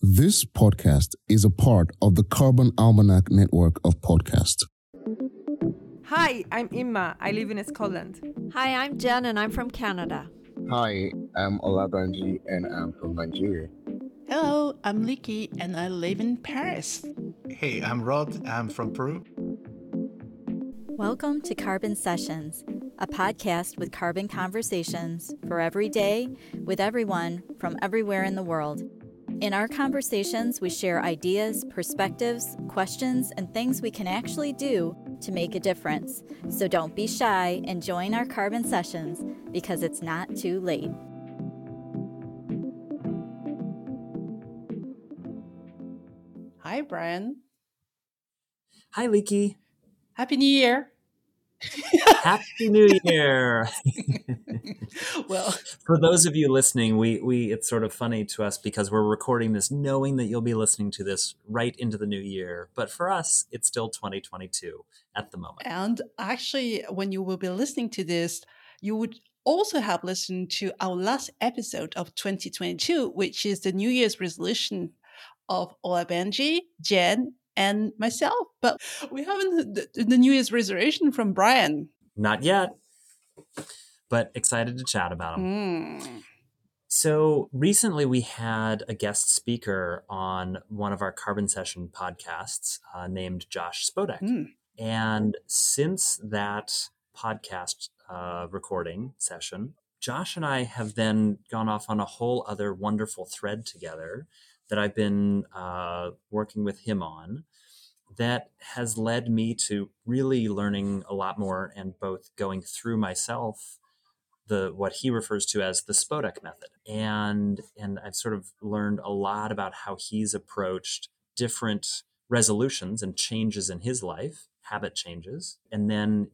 This podcast is a part of the Carbon Almanac network of podcasts. Hi, I'm Imma. I live in Scotland. Hi, I'm Jen and I'm from Canada. Hi, I'm Olabanji and I'm from Nigeria. Hello, I'm Leekei and I live in Paris. Hey, I'm Rod. I'm from Peru. Welcome to Carbon Sessions, a podcast with carbon conversations for every day with everyone from everywhere in the world. In our conversations, we share ideas, perspectives, questions, and things we can actually do to make a difference. So don't be shy and join our carbon sessions because it's not too late. Hi, Brian. Hi, Leekei. Happy New Year. Happy New Year. well, for those of you listening, we we it's sort of funny to us because we're recording this knowing that you'll be listening to this right into the new year. But for us, it's still 2022 at the moment. And actually, when you will be listening to this, you would also have listened to our last episode of 2022, which is the New Year's resolution of Olabanji, Jen, and myself. But we haven't the, the New Year's resolution from Brian. Not yet, but excited to chat about them. Mm. So recently, we had a guest speaker on one of our Carbon Session podcasts uh, named Josh Spodek. Mm. And since that podcast uh, recording session, Josh and I have then gone off on a whole other wonderful thread together that I've been uh, working with him on that has led me to really learning a lot more and both going through myself the what he refers to as the Spodek method. And and I've sort of learned a lot about how he's approached different resolutions and changes in his life habit changes and then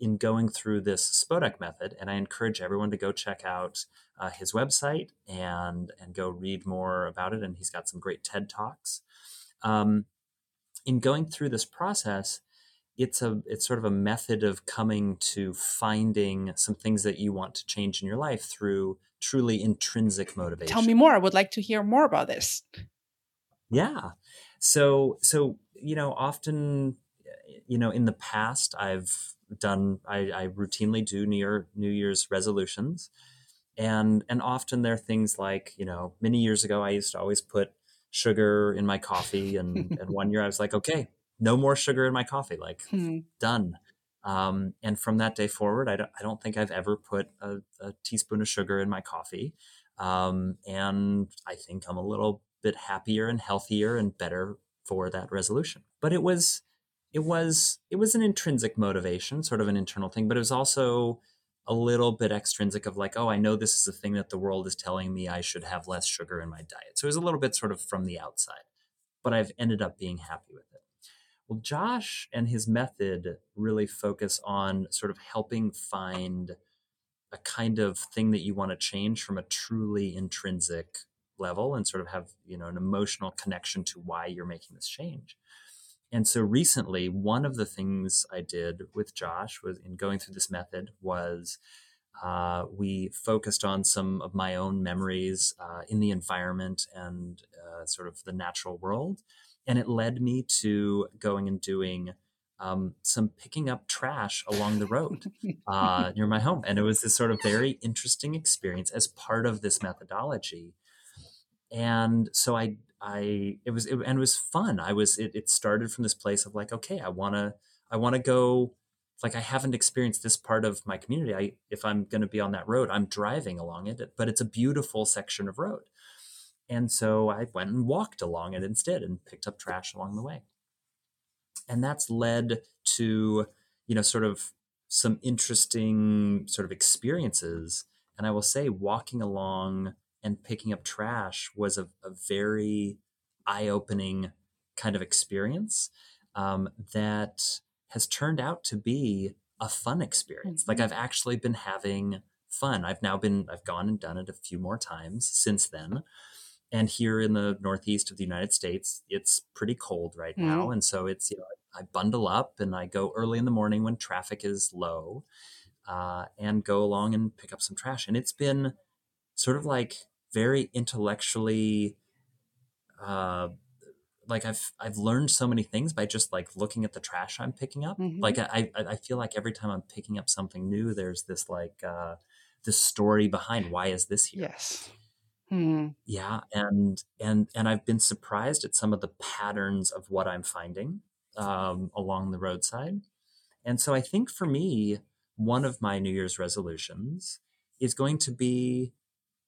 in going through this Spodek method, and I encourage everyone to go check out uh, his website and and go read more about it. And he's got some great TED talks. Um, in going through this process, it's a it's sort of a method of coming to finding some things that you want to change in your life through truly intrinsic motivation. Tell me more. I would like to hear more about this. Yeah. So so you know often you know in the past I've done I, I routinely do New Year New Year's resolutions, and and often they're things like you know many years ago I used to always put sugar in my coffee, and and one year I was like okay no more sugar in my coffee like hmm. done. Um, and from that day forward, I don't, I don't think I've ever put a, a teaspoon of sugar in my coffee. Um, and I think I'm a little bit happier and healthier and better for that resolution. But it was it was it was an intrinsic motivation, sort of an internal thing, but it was also a little bit extrinsic of like, oh, I know this is a thing that the world is telling me I should have less sugar in my diet. So it was a little bit sort of from the outside, but I've ended up being happy with it. Well, Josh and his method really focus on sort of helping find a kind of thing that you want to change from a truly intrinsic level and sort of have, you know, an emotional connection to why you're making this change. And so recently, one of the things I did with Josh was in going through this method was uh, we focused on some of my own memories uh, in the environment and uh, sort of the natural world. And it led me to going and doing um, some picking up trash along the road uh, near my home. And it was this sort of very interesting experience as part of this methodology. And so I I it was it, and it was fun. I was it, it started from this place of like, okay, I wanna I wanna go like I haven't experienced this part of my community. I if I'm gonna be on that road, I'm driving along it, but it's a beautiful section of road. And so I went and walked along it instead and picked up trash along the way. And that's led to, you know, sort of some interesting sort of experiences. And I will say, walking along and picking up trash was a, a very eye-opening kind of experience um, that has turned out to be a fun experience. Mm-hmm. Like I've actually been having fun. I've now been I've gone and done it a few more times since then. And here in the northeast of the United States, it's pretty cold right mm-hmm. now, and so it's you know I bundle up and I go early in the morning when traffic is low, uh, and go along and pick up some trash. And it's been sort of like very intellectually uh, like I've I've learned so many things by just like looking at the trash I'm picking up. Mhm. Like I I I feel like every time I'm picking up something new, there's this like uh, this story behind why is this here? Yes. Hmm. Yeah, and and and I've been surprised at some of the patterns of what I'm finding um, along the roadside. And so I think for me, one of my New Year's resolutions is going to be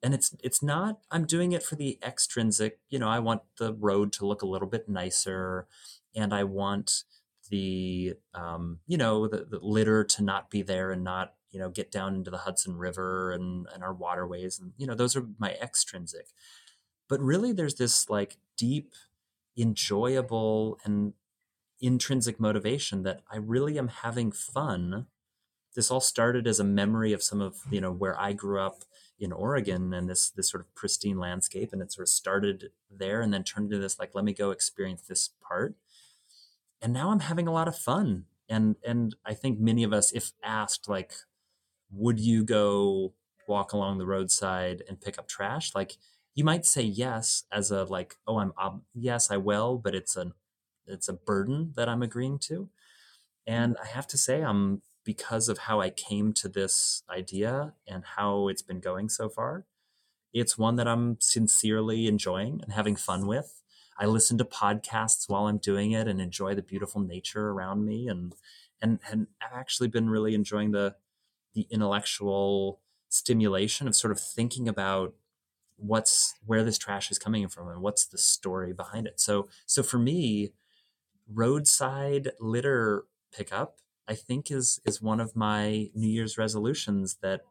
and it's it's not i'm doing it for the extrinsic you know i want the road to look a little bit nicer and i want the um, you know the, the litter to not be there and not you know get down into the hudson river and, and our waterways and you know those are my extrinsic. But really there's this like deep enjoyable and intrinsic motivation that i really am having fun this all started as a memory of some of you know where i grew up in Oregon and this this sort of pristine landscape, and it sort of started there and then turned into this like let me go experience this part. And now I'm having a lot of fun, and and I think many of us, if asked like, would you go walk along the roadside and pick up trash? Like you might say yes as a like oh I'm ob- yes I will, but it's an it's a burden that I'm agreeing to. And mm-hmm. I have to say I'm because of how I came to this idea and how it's been going so far. It's one that I'm sincerely enjoying and having fun with. I listen to podcasts while I'm doing it and enjoy the beautiful nature around me and and and I've actually been really enjoying the the intellectual stimulation of sort of thinking about what's where this trash is coming from and what's the story behind it. So so for me, roadside litter pickup I think is is one of my New Year's resolutions that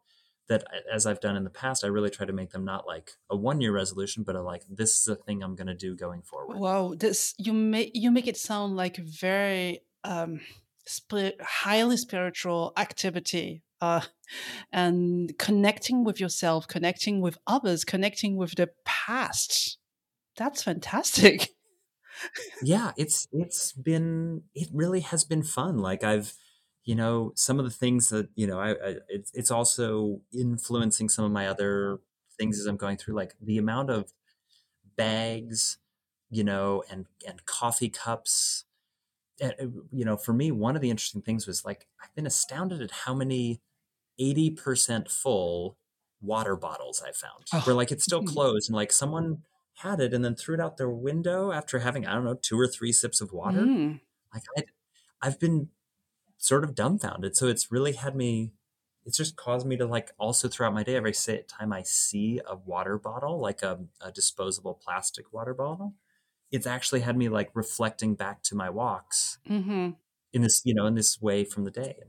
that as I've done in the past, I really try to make them not like a one year resolution, but a like this is a thing I'm going to do going forward. Wow, this you make you make it sound like a very um, highly spiritual activity, uh, and connecting with yourself, connecting with others, connecting with the past. That's fantastic. yeah, it's it's been it really has been fun. Like I've you know some of the things that you know I, I it's it's also influencing some of my other things as I'm going through like the amount of bags you know and and coffee cups and, you know for me one of the interesting things was like I've been astounded at how many 80% full water bottles I found Oh. where like it's still closed and like someone had it and then threw it out their window after having I don't know two or three sips of water Mm. like I, I've been sort of dumbfounded. So it's really had me. It's just caused me to like also throughout my day, every time I see a water bottle, like a, a disposable plastic water bottle, it's actually had me like reflecting back to my walks hmm in this, you know, in this way from the day.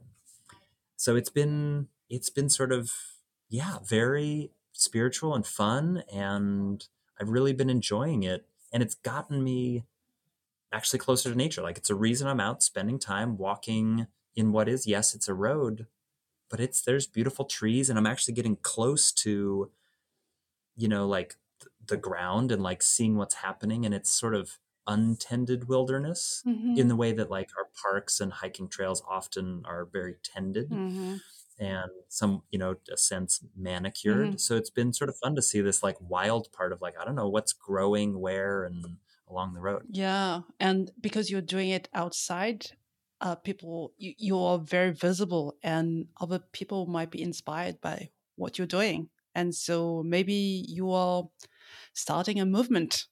So it's been, it's been sort of, yeah, very spiritual and fun. And I've really been enjoying it. And it's gotten me actually closer to nature. Like it's a reason I'm out spending time walking in what is, yes, it's a road, but it's there's beautiful trees, and I'm actually getting close to, you know, like th- the ground and like seeing what's happening, and it's sort of untended wilderness hmm in the way that like our parks and hiking trails often are very tended hmm and some you know a sense manicured. So it's been sort of fun to see this like wild part of like i don't know what's growing where and along the road. Yeah, and because you're doing it outside, uh, people you, you are very visible, and other people might be inspired by what you're doing, and so maybe you are starting a movement.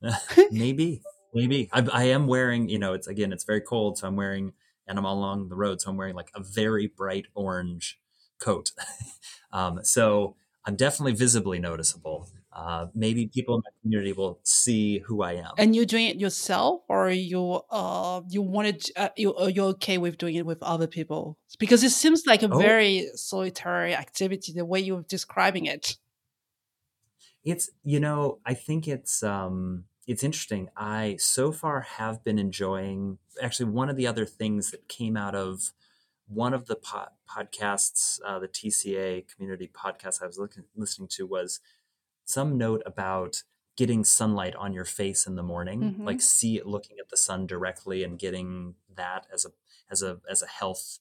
maybe maybe. I, I am wearing you know it's again it's very cold so i'm wearing and i'm along the road so i'm wearing like a very bright orange coat. Um, so i'm definitely visibly noticeable uh, maybe people in my community will see who i am And you're doing it yourself, or you uh you wanted uh, you uh, you're okay with doing it with other people? Because it seems like a Oh. very solitary activity the way you're describing it. it's you know i think it's um it's interesting i so far have been enjoying actually one of the other things that came out of one of the po- podcasts uh, the tca community podcast i was looking, listening to was some note about getting sunlight on your face in the morning Mhm. like see it looking at the sun directly and getting that as a as a as a health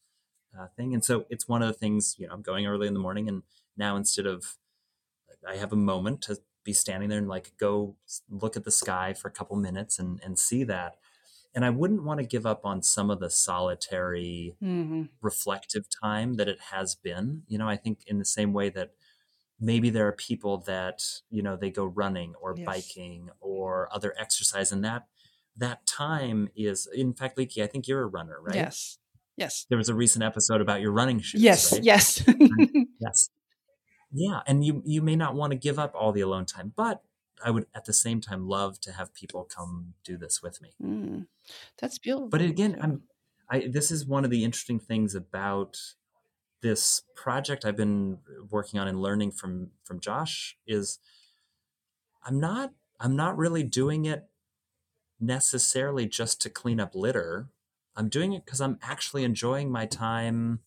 uh, thing. And so it's one of the things you know i'm going early in the morning and now instead of I have a moment to be standing there and like go look at the sky for a couple minutes and and see that. And i wouldn't want to give up on some of the solitary hmm reflective time that it has been. You know i think in the same way that maybe there are people that you know they go running or Yes. biking or other exercise and that that time is in fact Leekei i think you're a runner right Yes. Yes. there was a recent episode about your running shoes Yes. right? Yes. yes yeah and you you may not want to give up all the alone time but i would at the same time love to have people come do this with me Mm. That's beautiful. but again i'm i this is one of the interesting things about this project i've been working on and learning from from josh is i'm not i'm not really doing it necessarily just to clean up litter i'm doing it because i'm actually enjoying my time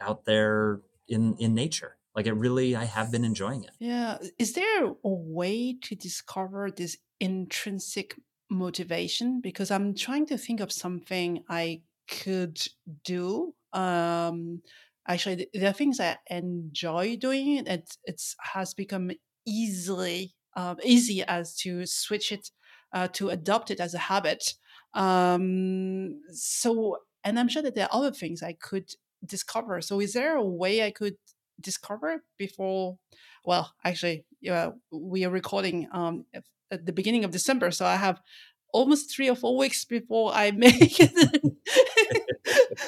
out there in in nature like it really i have been enjoying it Yeah. Is there a way to discover this intrinsic motivation? Because I'm trying to think of something I could do. Um, actually, th- there are things I enjoy doing. It it's has become easily um, easy as to switch it uh, to adopt it as a habit. Um, so, and I'm sure that there are other things I could discover. So, is there a way I could discover before? Well, actually, uh, we are recording um, at at the beginning of December, so I have almost three or four weeks before I make it.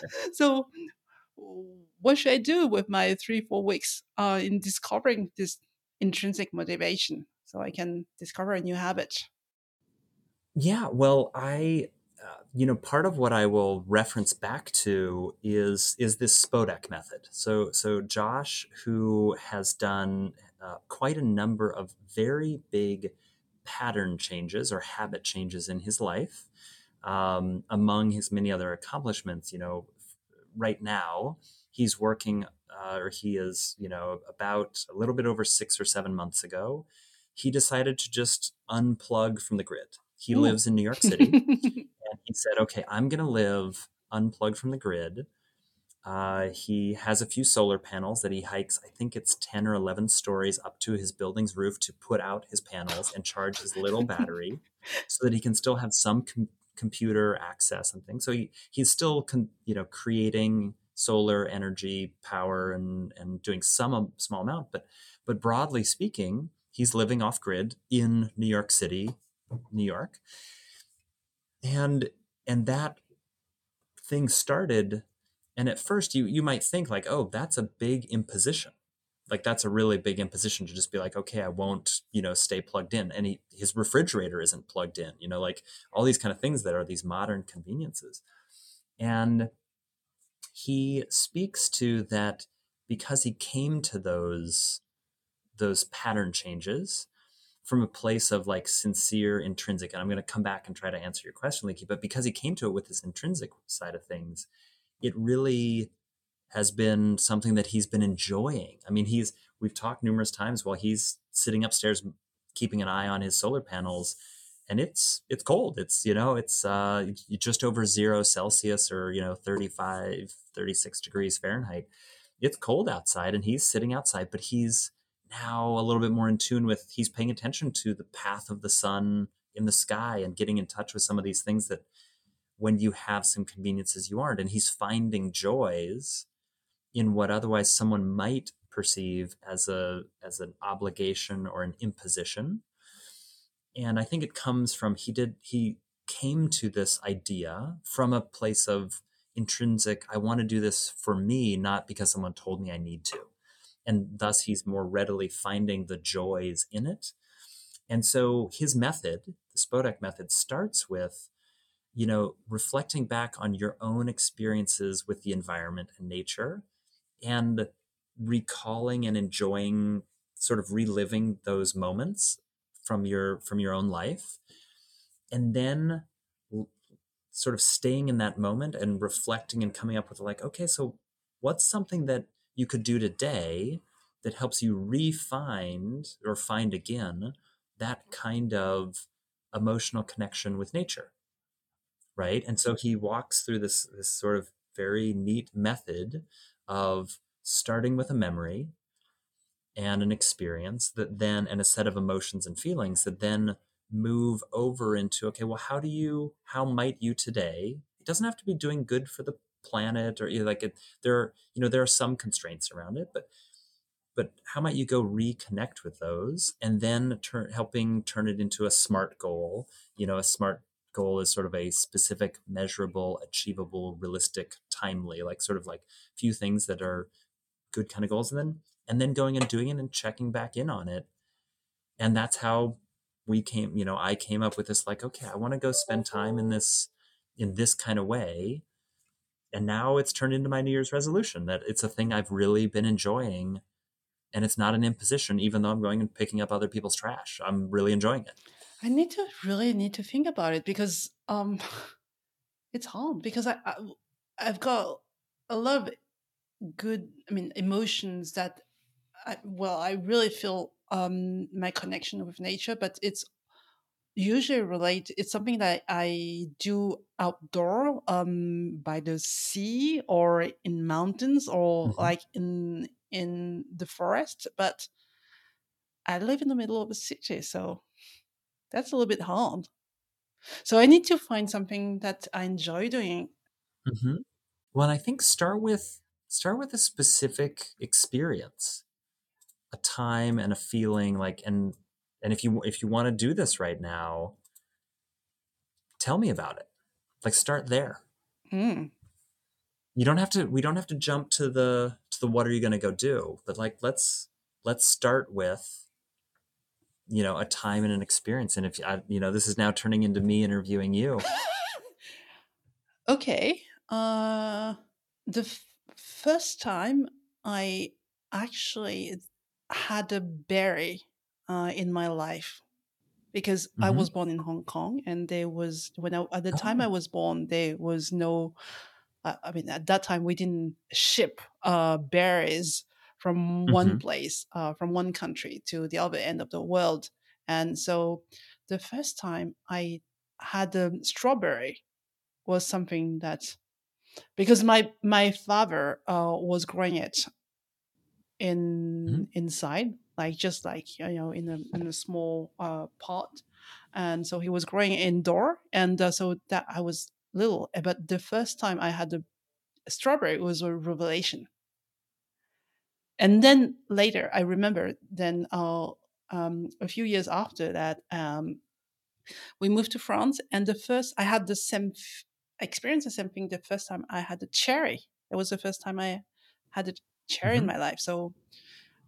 so, what should I do with my three four weeks uh, in discovering this intrinsic motivation, so I can discover a new habit? Yeah, well, I, uh, you know, part of what I will reference back to is is this Spodek method. So, so Josh, who has done uh, quite a number of very big pattern changes or habit changes in his life, um, among his many other accomplishments, you know, right now he's working, uh, or he is, you know, about a little bit over six or seven months ago, he decided to just unplug from the grid. He Ooh. lives in New York City, and he said, "Okay, I'm going to live unplugged from the grid." Uh, he has a few solar panels that he hikes. I think it's ten or eleven stories up to his building's roof to put out his panels and charge his little battery, so that he can still have some com- computer access and things. So he, he's still, con- you know, creating solar energy power and and doing some um, small amount, but but broadly speaking, he's living off grid in New York City, New York, and and that thing started. And at first, you you might think like, oh, that's a big imposition. Like that's a really big imposition to just be like, okay, I won't, you know, stay plugged in. And he, his refrigerator isn't plugged in. You know, like all these kind of things that are these modern conveniences. And he speaks to that because he came to those those pattern changes from a place of like sincere intrinsic and i'm going to come back and try to answer your question Leekei but because he came to it with this intrinsic side of things it really has been something that he's been enjoying. I mean he's we've talked numerous times while he's sitting upstairs keeping an eye on his solar panels and it's it's cold. It's you know it's uh just over zero celsius or you know 35 36 degrees fahrenheit. It's cold outside and he's sitting outside but he's now a little bit more in tune with he's paying attention to the path of the sun in the sky and getting in touch with some of these things that when you have some conveniences you aren't. And he's finding joys in what otherwise someone might perceive as a as an obligation or an imposition. And i think it comes from he did he came to this idea from a place of intrinsic i want to do this for me not because someone told me i need to. And thus he's more readily finding the joys in it. And so his method the spodek method starts with you know reflecting back on your own experiences with the environment and nature and recalling and enjoying sort of reliving those moments from your from your own life. And then sort of staying in that moment and reflecting and coming up with like okay so what's something that you could do today that helps you re-find or find again that kind of emotional connection with nature? Right? And so he walks through this this sort of very neat method of starting with a memory and an experience that then and a set of emotions and feelings that then move over into okay well how do you how might you today it doesn't have to be doing good for the planet or you know, like it, there are you know there are some constraints around it but but how might you go reconnect with those and then turn helping turn it into a smart goal you know a smart goal is sort of a specific measurable achievable realistic timely like sort of like few things that are good kind of goals and then and then going and doing it and checking back in on it. And that's how we came you know i came up with this like okay i want to go spend time in this in this kind of way. And now it's turned into my new year's resolution that it's a thing i've really been enjoying and it's not an imposition even though i'm going and picking up other people's trash. I'm really enjoying it I need to really need to think about it because um, it's hard because I, I I've got a lot of good I mean emotions that I, well I really feel um my connection with nature but it's usually relate it's something that I do outdoor um by the sea or in mountains or Mhm. like in in the forest but I live in the middle of a city so that's a little bit hard. So I need to find something that I enjoy doing. hmm well i think start with start with a specific experience a time and a feeling like and and if you if you want to do this right now tell me about it like start there Mm. you don't have to we don't have to jump to the to the what are you going to go do but like let's let's start with you know a time and an experience and if I, you know this is now turning into me interviewing you Okay. Uh, the f- first time I actually had a berry uh, in my life because I Mhm. was born in Hong Kong, and there was when I, at the time I Oh. was born, there was no. Uh, I mean, at that time we didn't ship uh, berries from one Mhm. place, uh, from one country to the other end of the world, and so the first time I had a strawberry was something that because my my father uh, was growing it in inside like just like you know in a in a small uh, pot. And so he was growing indoor and uh, so that i was little. But the first time i had the strawberry was a revelation and then later i remember then uh, um, a few years after that um, we moved to france and the first i had the same f- experience the same thing the first time. I had a cherry. It was the first time i had a cherry in Mhm. my life so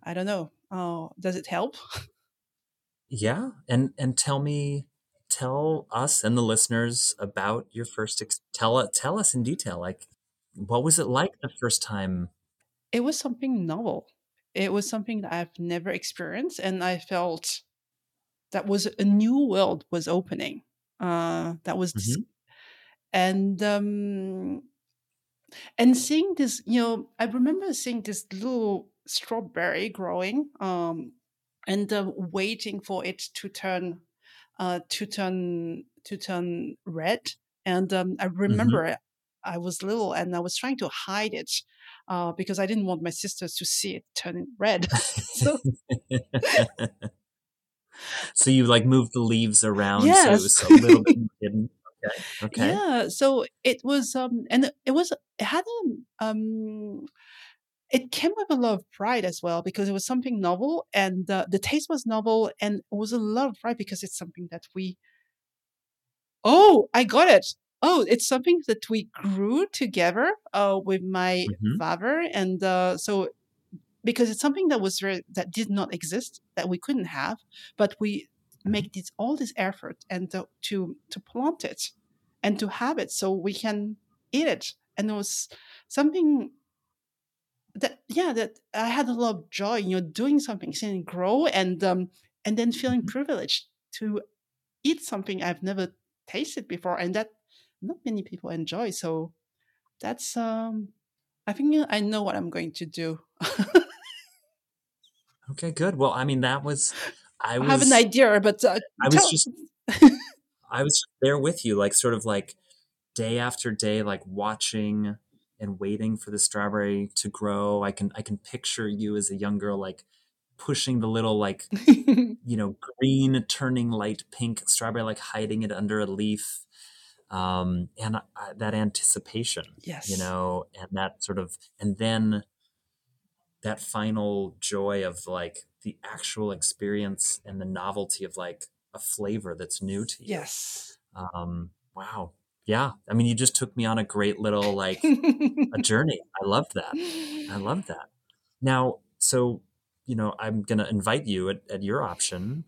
i don't know uh, does it help? Yeah and and tell me tell us and the listeners about your first ex- tell tell us in detail like what was it like the first time it was something novel it was something that i've never experienced and i felt that was a new world was opening uh, that was Mhm. and um, and seeing this you know i remember seeing this little strawberry growing um, and uh, waiting for it to turn uh, to turn to turn red and um, i remember it- i was little and i was trying to hide it uh, because i didn't want my sisters to see it turning red. So so you like moved the leaves around so it was a little bit hidden? Okay okay. Yeah, so it was um and it- it was it had a um it came with a lot of pride as well because it was something novel and uh, the taste was novel and it was a lot of pride because it's something that we Oh, I got it. Oh, it's something that we grew together uh with my Mhm. father and uh so because it's something that was very that did not exist that we couldn't have but we make this all this effort and to to, to plant it and to have it so we can eat it and it was something that yeah that i had a lot of joy you know doing something seeing it grow and um and then feeling privileged to eat something i've never tasted before and that not many people enjoy so that's um i think i know what i'm going to do. Okay good. Well i mean that was i I have an idea, but uh, I was tell- just I was there with you, like sort of like day after day, like watching and waiting for the strawberry to grow. I can I can picture you as a young girl, like pushing the little like you know green turning light pink strawberry like hiding it under a leaf um and uh, that anticipation yes. you know and that sort of and then that final joy of like the actual experience and the novelty of like a flavor that's new to you. Yes. Um wow. Yeah. I mean you just took me on a great little like a journey. I loved that. I loved that. Now so you know i'm going to invite you at, at your option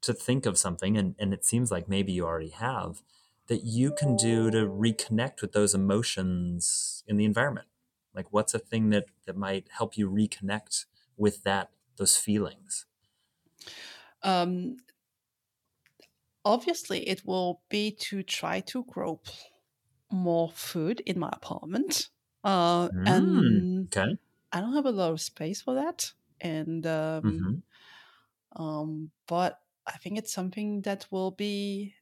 to think of something and, and it seems like maybe you already have that you can do to reconnect with those emotions in the environment? Like what's a thing that that might help you reconnect with that those feelings? Um obviously it will be to try to grow more food in my apartment uh mm, and okay. I don't have a lot of space for that and um, mm-hmm. um but i think it's something that will be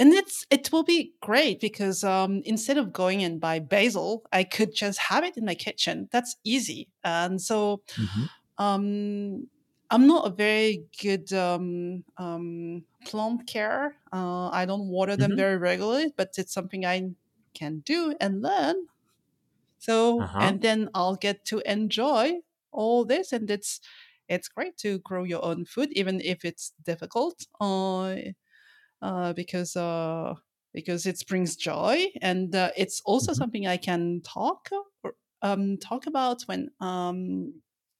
and it's it will be great because um instead of going and buy basil i could just have it in my kitchen that's easy and so Mm-hmm. um i'm not a very good um um plant care uh i don't water them Mhm. very regularly but it's something i can do and learn so Uh-huh. and then i'll get to enjoy all this and it's it's great to grow your own food even if it's difficult uh, uh because uh because it brings joy and uh, it's also Mhm. something i can talk or, um talk about when um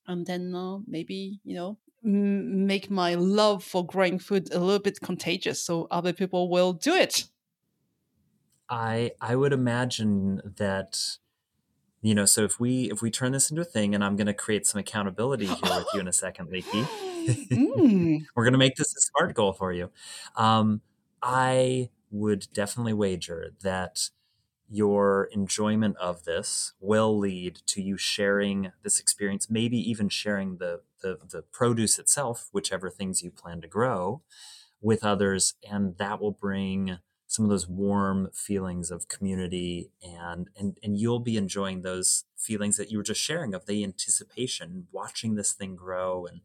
and then uh, maybe you know m- make my love for growing food a little bit contagious so other people will do it I I would imagine that you know so if we if we turn this into a thing and I'm going to create some accountability here with you in a second, Leekei. Mm, We're going to make this a smart goal for you. Um, I would definitely wager that your enjoyment of this will lead to you sharing this experience, maybe even sharing the, the, the produce itself, whichever things you plan to grow, with others. And that will bring some of those warm feelings of community and, and, and you'll be enjoying those feelings that you were just sharing of the anticipation, watching this thing grow and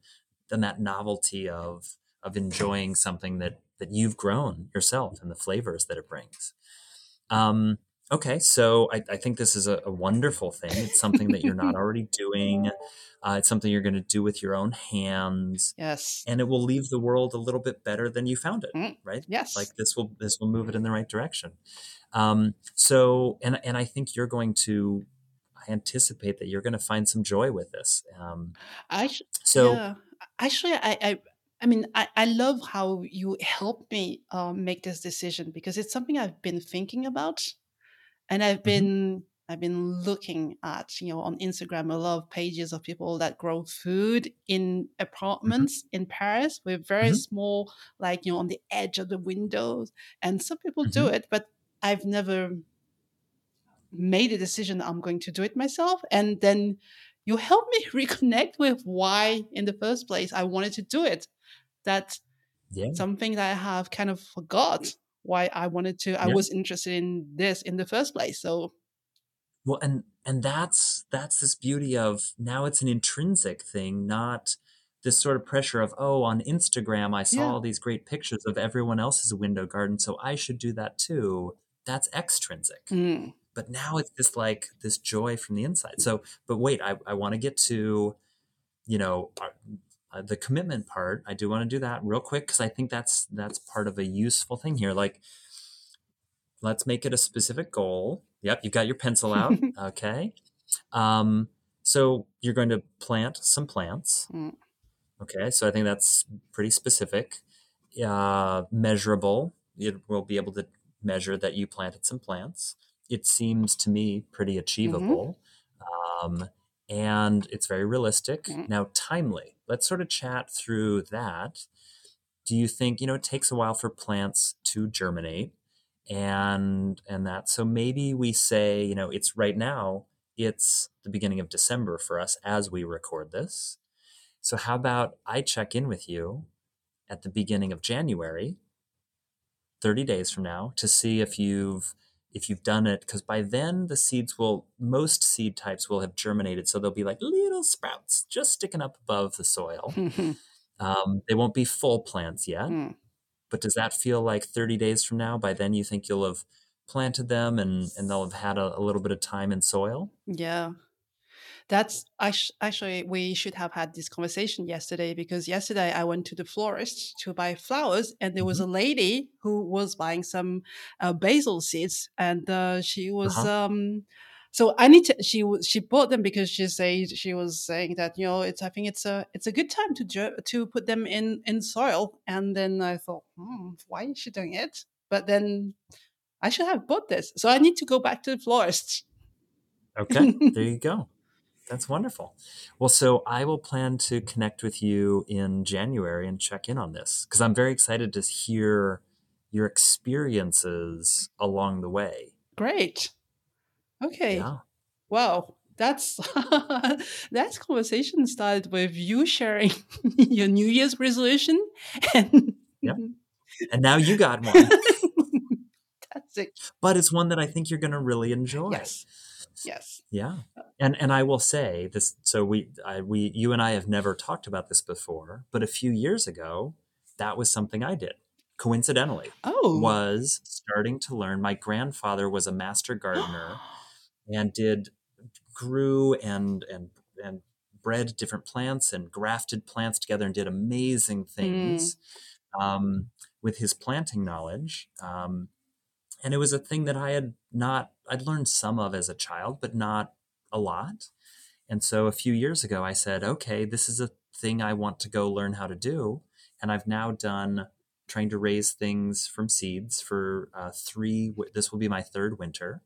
then that novelty of of enjoying something that that you've grown yourself and the flavors that it brings. Um, okay, so I, I think this is a, a wonderful thing. It's something that you're not already doing. Uh, it's something you're going to do with your own hands, yes and it will leave the world a little bit better than you found it. Mm, Right? yes Like this will this will move it in the right direction. Um, so, and and I think you're going to. I anticipate that you're going to find some joy with this. Um, I sh- so. yeah actually i i I mean, I, I love how you helped me um, make this decision because it's something I've been thinking about, and I've Mhm. been I've been looking at you know on Instagram a lot of pages of people that grow food in apartments in Paris with very Mhm. small like you know on the edge of the windows, and some people do Mhm. it, but I've never made a decision that I'm going to do it myself, and then you help me reconnect with why in the first place I wanted to do it. That Yeah. something that I have kind of forgot why I wanted to I Yeah. was interested in this in the first place. So Well, and and that's that's this beauty of now it's an intrinsic thing, not this sort of pressure of oh on Instagram I saw Yeah. all these great pictures of everyone else's window garden, so I should do that too. That's extrinsic. mm, But now it's just like this joy from the inside. So, but wait, I, I want to get to, you know, uh, the commitment part. I do want to do that real quick because I think that's that's part of a useful thing here. Like, let's make it a specific goal. Yep, you've got your pencil out. okay. Um, so you're going to plant some plants. Mm. Okay, so I think that's pretty specific, uh, measurable. You will be able to measure that you planted some plants. It seems to me pretty achievable, um, and it's very realistic. Now, timely. Let's sort of chat through that. Do you think you know it takes a while for plants to germinate? and and that so maybe we say you know it's right now it's the beginning of december for us as we record this so how about i check in with you at the beginning of january 30 days from now to see if you've if you've done it, because by then the seeds will, most seed types will have germinated. So they'll be like little sprouts just sticking up above the soil. um, they won't be full plants yet. Mm. But does that feel like 30 days from now? By then you think you'll have planted them and, and they'll have had a, a little bit of time in soil? Yeah. That's actually we should have had this conversation yesterday because yesterday I went to the florist to buy flowers and there was Mm-hmm. a lady who was buying some uh, basil seeds and uh, she was Uh-huh. um so I need to she she bought them because she said she was saying that you know it's I think it's a it's a good time to to put them in in soil and then I thought hmm, why is she doing it but then I should have bought this so I need to go back to the florist Okay, there you go. That's wonderful. Well, so I will plan to connect with you in January and check in on this because I'm very excited to hear your experiences along the way. Great. Okay. Yeah. Wow. That's that conversation started with you sharing your New Year's resolution and Yep. And now you got one, that's it. but it's one that I think you're going to really enjoy. Yes. Yes. Yeah. And and I will say this so we I we you and I have never talked about this before, but a few years ago that was something I did. Coincidentally, Oh. was starting to learn my grandfather was a master gardener and did grew and and and bred different plants and grafted plants together and did amazing things um, with his planting knowledge. Um, and it was a thing that I had not I'd learned some of as a child, but not a lot. And so a few years ago, I said, okay, this is a thing I want to go learn how to do. And I've now done trying to raise things from seeds for uh, three. This will be my third winter.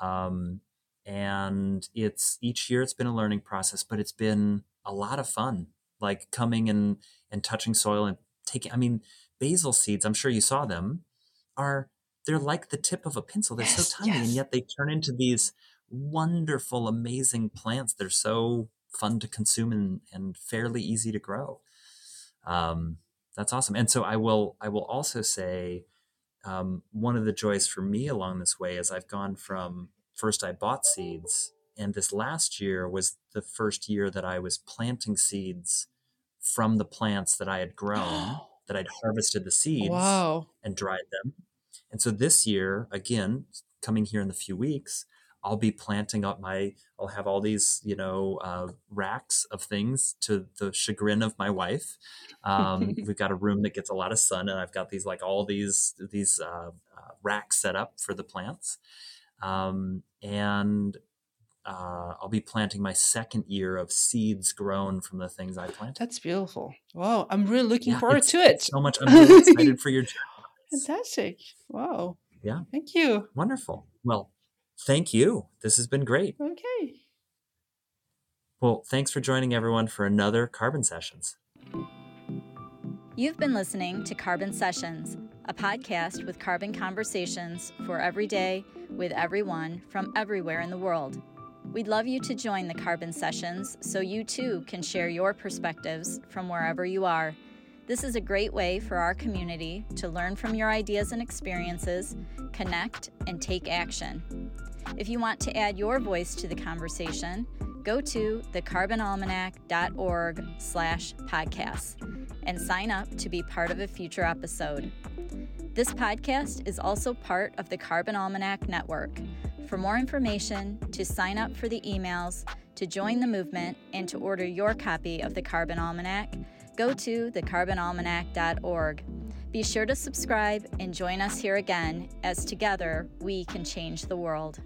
Um, and it's each year it's been a learning process, but it's been a lot of fun. Like coming and and touching soil and taking. I mean, basil seeds. I'm sure you saw them. Are they're like the tip of a pencil. They're Yes, so tiny, and yet they turn into these wonderful, amazing plants. They're so fun to consume and, and fairly easy to grow. Um, that's awesome. And so I will I will also say um, one of the joys for me along this way is I've gone from first I bought seeds, and this last year was the first year that I was planting seeds from the plants that I had grown, that I'd harvested the seeds Wow. and dried them. And so this year, again, coming here in a few weeks, I'll be planting up my, I'll have all these, you know, uh, racks of things to the chagrin of my wife. Um, we've got a room that gets a lot of sun, and I've got these, like, all these, these uh, uh, racks set up for the plants. Um, and uh, I'll be planting my second year of seeds grown from the things I planted. That's beautiful. Wow. I'm really looking Yeah, forward to it. So much. I'm really excited for your journey. Fantastic. Wow. Yeah. Thank you. Wonderful. Well, thank you. This has been great. Okay. Well, thanks for joining everyone for another Carbon Sessions. You've been listening to Carbon Sessions, a podcast with carbon conversations for every day with everyone from everywhere in the world. We'd love you to join the Carbon Sessions so you too can share your perspectives from wherever you are. This is a great way for our community to learn from your ideas and experiences, connect, and take action. If you want to add your voice to the conversation, go to thecarbonalmanac.org slash podcasts and sign up to be part of a future episode. This podcast is also part of the Carbon Almanac Network. For more information, to sign up for the emails, to join the movement, and to order your copy of the Carbon Almanac, go to thecarbonalmanac.org. Be sure to subscribe and join us here again as together we can change the world.